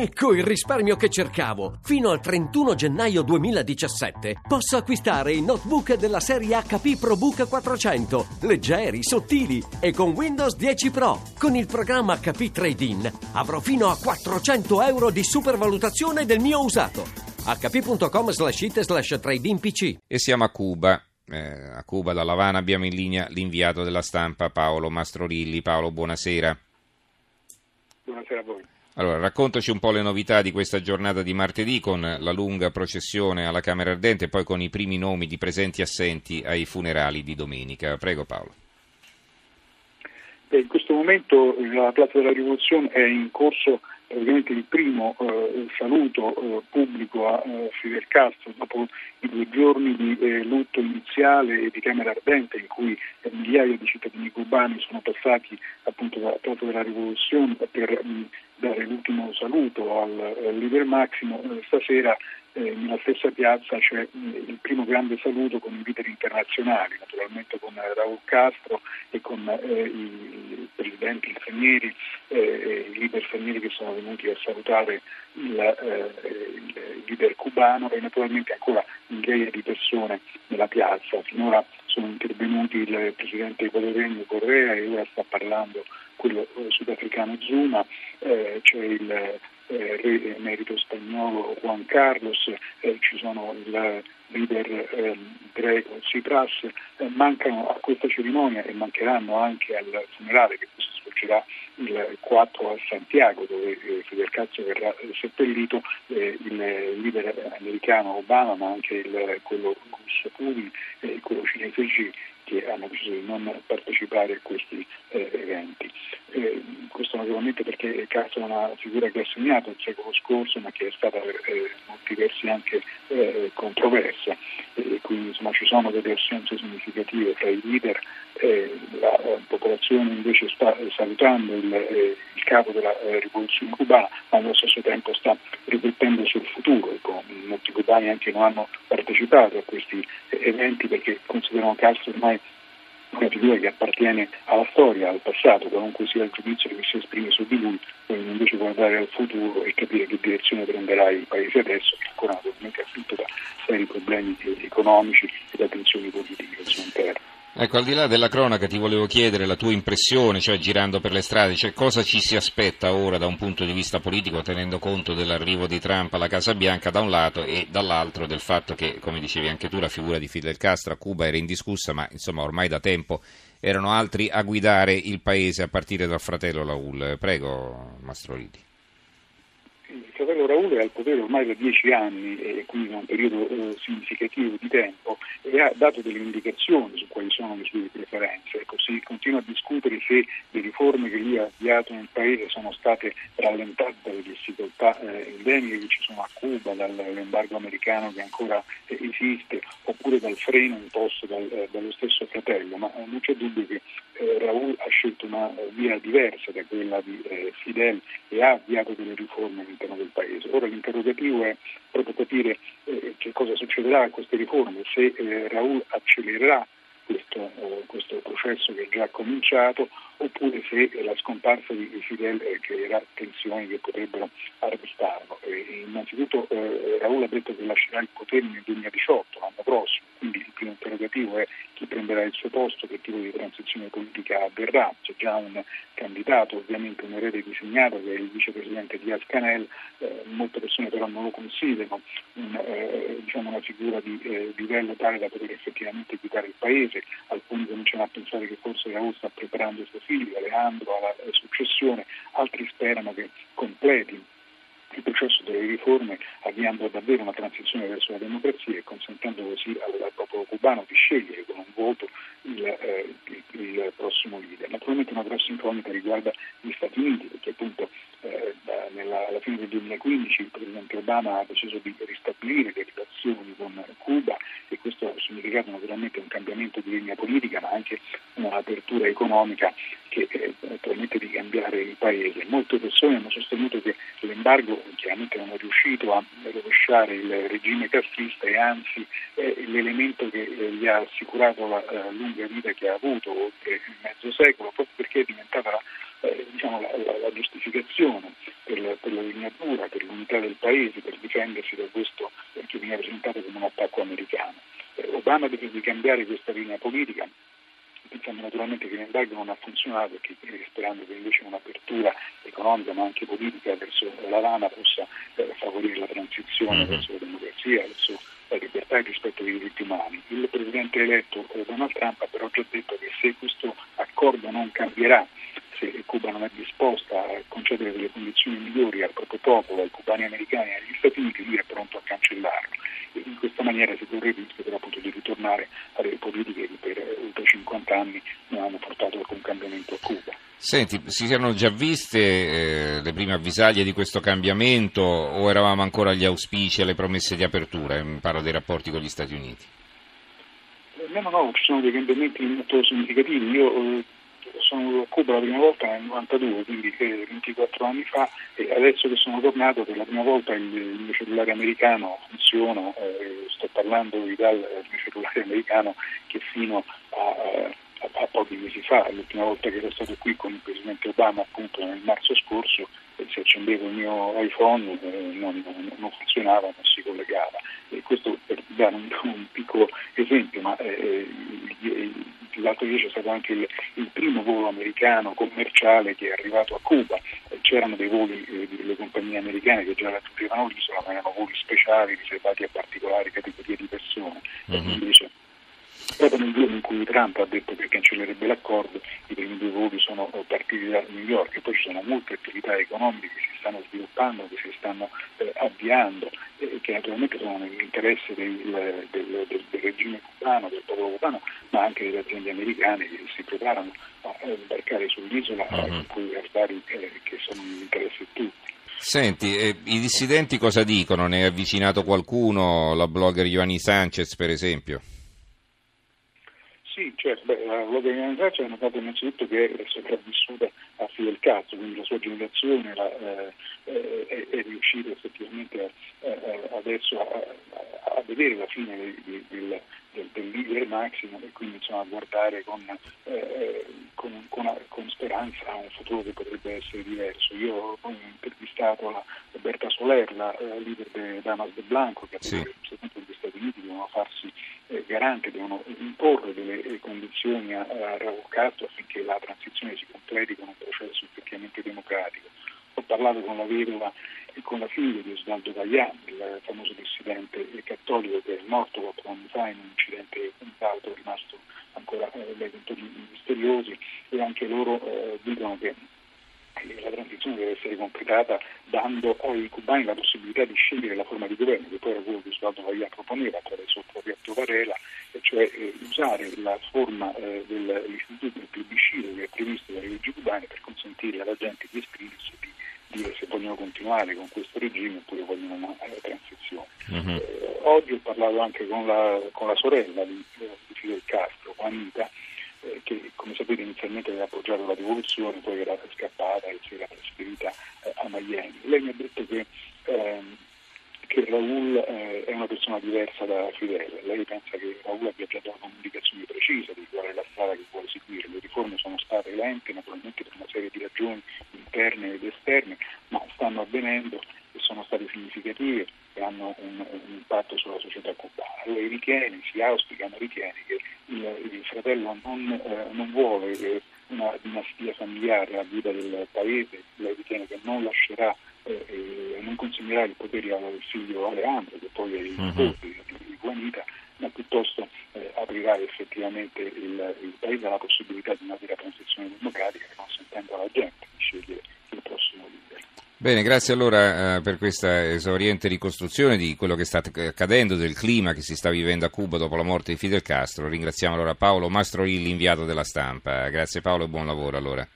Ecco il risparmio che cercavo! Fino al 31 gennaio 2017 posso acquistare i notebook della serie HP ProBook 400, leggeri, sottili e con Windows 10 Pro. Con il programma HP Trade-in avrò fino a 400 euro di supervalutazione del mio usato. hp.com slash it slash pc E siamo a Cuba. Eh, a Cuba, da Lavana, abbiamo in linea l'inviato della stampa Paolo Mastrorilli. Paolo, buonasera. Buonasera a voi. Allora, raccontaci un po' le novità di questa giornata di martedì con la lunga processione alla Camera Ardente e poi con i primi nomi di presenti e assenti ai funerali di domenica. Prego Paolo. Beh, in questo momento la Piazza della Rivoluzione è in corso praticamente il primo eh, saluto eh, pubblico a eh, Fidel Castro dopo i due giorni di eh, lutto iniziale e di Camera Ardente in cui eh, migliaia di cittadini cubani sono passati appunto dalla Piazza della Rivoluzione per mh, dare l'ultimo saluto al, al leader Massimo. Eh, stasera nella stessa piazza c'è il primo grande saluto con i leader internazionali, naturalmente con Raul Castro e con i presidenti stranieri, i leader stranieri che sono venuti a salutare il, il leader cubano e naturalmente ancora migliaia di persone nella piazza. Finora sono intervenuti il presidente equatoriano Correa e ora sta parlando quello sudafricano Zuma, eh, c'è il eh, re emerito spagnolo Juan Carlos, eh, ci sono il leader eh, greco Tsipras, eh, mancano a questa cerimonia e mancheranno anche al funerale che si svolgerà il 4 a Santiago dove eh, Fidel Castro verrà seppellito, il leader americano Obama ma anche il, quello russo Putin e quello cinese Xi che hanno deciso di non partecipare a questi eh, eventi. Eh, questo naturalmente perché Castro è una figura che ha segnato il secolo scorso ma che è stata per eh, molti versi anche eh, controversa e quindi insomma, ci sono delle assenze significative tra i leader, la popolazione invece sta salutando il, il capo della rivoluzione cubana ma allo stesso tempo sta riflettendo sul futuro, ecco, molti cubani anche non hanno partecipato a questi eventi perché considerano Castro ormai una figura che appartiene alla storia, al passato, qualunque sia il giudizio che si esprime su di lui, vogliono invece guardare al futuro e capire che direzione prenderà il paese adesso, che ancora naturalmente è afflitto da seri problemi economici e da tensioni politiche al suo interno. Ecco, al di là della cronaca ti volevo chiedere la tua impressione, cioè girando per le strade, cioè cosa ci si aspetta ora da un punto di vista politico tenendo conto dell'arrivo di Trump alla Casa Bianca da un lato e dall'altro del fatto che, come dicevi anche tu, la figura di Fidel Castro a Cuba era indiscussa, ma insomma ormai da tempo erano altri a guidare il paese a partire dal fratello Raul. Prego, Mastroliti. Fratello Raul è al potere ormai da dieci anni e quindi da un periodo eh, significativo di tempo e ha dato delle indicazioni su quali sono le sue preferenze. Ecco, si continua a discutere se le riforme che lui ha avviato nel Paese sono state rallentate dalle difficoltà eh, endemiche che ci sono a Cuba, dall'embargo americano che ancora eh, esiste, oppure dal freno imposto dal, eh, dallo stesso fratello, ma eh, non c'è dubbio che eh, Raul ha scelto una via diversa da quella di Fidel e ha avviato delle riforme all'interno del Paese. Ora l'interrogativo è proprio capire eh, che cosa succederà a queste riforme, se eh, Raul accelererà questo, eh, questo, processo che è già cominciato oppure se la scomparsa di Fidel creerà tensioni che potrebbero arrestarlo. innanzitutto eh, Raul ha detto che lascerà il potere nel 2018, l'anno prossimo, quindi il primo interrogativo è chi prenderà il suo posto, che tipo di transizione politica avverrà. C'è già un candidato, ovviamente un erede disegnato che è il vicepresidente Diaz Canel, eh, molte persone però non lo considerano un, eh, diciamo una figura di eh, livello tale da poter effettivamente guidare il paese, alcuni cominciano a pensare che forse Raul sta preparando suo figlio, Alejandro, alla successione, altri sperano che completi il processo delle riforme avviando davvero una transizione verso la democrazia e consentendo così al, al popolo cubano di scegliere con un voto il, eh, il, il, prossimo leader. Naturalmente una grossa incognita riguarda gli Stati Uniti perché appunto eh, nella, alla fine del 2015 il Presidente Obama ha deciso di ristabilire le relazioni con Cuba e questo ha significato naturalmente un cambiamento di linea politica ma anche un'apertura economica che eh, permette di cambiare il paese. Molte persone hanno sostenuto che l'embargo chiaramente non è riuscito a rovesciare il regime castrista e anzi è l'elemento che eh, gli ha assicurato la eh, lunga vita che ha avuto, oltre mezzo secolo, proprio perché è diventata la, eh, diciamo, la, la, la giustificazione per, per la legnatura, per l'unità del paese, per difendersi da questo che viene presentato come un attacco americano. Obama deve cambiare questa linea politica, pensando naturalmente che l'embargo non ha funzionato e che sperando che invece un'apertura economica ma anche politica verso l'Havana possa eh, favorire la transizione mm-hmm. verso la democrazia, verso la libertà e il rispetto dei diritti umani. Il presidente eletto eh, Donald Trump ha però già detto che se questo accordo non cambierà se Cuba non è disposta a concedere delle condizioni migliori al proprio popolo, ai cubani americani e agli Stati Uniti, lui è pronto a cancellarlo. E in questa maniera si corre il rischio però appunto di ritornare a delle politiche che per oltre 50 anni non hanno portato alcun cambiamento a Cuba. Senti, si erano già viste eh, le prime avvisaglie di questo cambiamento o eravamo ancora agli auspici e alle promesse di apertura? Parlo dei rapporti con gli Stati Uniti. No, no, no, ci sono dei cambiamenti molto significativi. Io eh, sono a Cuba la prima volta nel 92, quindi 24 anni fa, e adesso che sono tornato per la prima volta il, il mio cellulare americano funziona, eh, sto parlando di dal mio cellulare americano che fino a, a, a, pochi mesi fa, l'ultima volta che ero stato qui con il Presidente Obama appunto nel marzo scorso, eh, se accendevo il mio iPhone eh, non, non, funzionava, non si collegava. E questo per dare un, un piccolo esempio, ma eh, l'altro ieri c'è stato anche il, il, primo volo americano commerciale che è arrivato a Cuba, eh, c'erano dei voli eh, delle compagnie americane che già raggiungevano l'isola, ma erano voli speciali riservati a particolari categorie di persone. Mm-hmm. Invece, proprio nel giorno in cui Trump ha detto che cancellerebbe l'accordo, i primi due voli sono partiti da New York e poi ci sono molte attività economiche che si stanno sviluppando, che si stanno eh, avviando e che naturalmente sono nell'interesse del, del, del, del regime cubano, del popolo cubano, ma anche delle aziende americane che si preparano a imbarcare sull'isola uh-huh. cui affari eh, che sono nell'interesse di tutti. Senti, eh, i dissidenti cosa dicono? Ne è avvicinato qualcuno, la blogger Giovanni Sanchez per esempio? Sì, certo, beh, Sanchez è notato innanzitutto che è sopravvissuta a Fidel Castro, quindi la sua generazione la, eh, eh è, è, riuscita effettivamente a, adesso a, a, vedere la fine del, del, del, del leader Maximo e quindi insomma, a guardare con, eh, con, con, con, speranza a un futuro che potrebbe essere diverso. Io ho intervistato la Roberta Soler, la eh, leader di Damas de Blanco, che ha detto sì. Stati Uniti devono farsi eh, garante, devono imporre delle eh, condizioni a, a affinché la transizione si completi con un processo effettivamente democratico. Ho parlato con la vedova e con la figlia di Osvaldo Vaglià, il famoso dissidente cattolico che è morto quattro anni fa in un incidente d'auto rimasto ancora eh, dai contorni misteriosi e anche loro eh, dicono che la transizione deve essere completata dando ai cubani la possibilità di scegliere la forma di governo, che poi era quello che Osvaldo Vaglià proponeva attraverso il progetto Varela, cioè eh, usare la forma eh, dell'istituto del plebiscito che è previsto dalle leggi cubane per consentire alla gente di esprimersi e di dire se vogliono continuare con questo regime oppure vogliono una eh, transizione. Uh-huh. Eh, oggi ho parlato anche con la, con la sorella di, di Fidel Castro, Juanita, come sapete inizialmente aveva appoggiato la rivoluzione, poi era scappata e si era trasferita eh, a Miami. Lei mi ha detto che, ehm, che Raul eh, è una persona diversa da Fidel. Lei pensa che Raul abbia già dato un'indicazione precisa di qual è la strada che vuole seguire. Le riforme sono state lente, naturalmente per una serie di ragioni interne ed esterne, ma stanno avvenendo e sono state significative e hanno un, un impatto sulla società cubana. Lei ritiene, si auspica, ma ritiene che il, il fratello non, eh, non vuole eh, una dinastia familiare a guida del paese, lei ritiene che non lascerà e eh, non consegnerà il potere al figlio Alejandro, che poi è il nipote uh-huh. di, Juanita, ma piuttosto eh, aprirà effettivamente il, il paese alla possibilità di una vera transizione democratica consentendo alla gente di scegliere il prossimo leader. Bene, grazie allora eh, per questa esauriente ricostruzione di quello che sta accadendo, del clima che si sta vivendo a Cuba dopo la morte di Fidel Castro. Ringraziamo allora Paolo Mastroilli, inviato della stampa. Grazie Paolo e buon lavoro allora.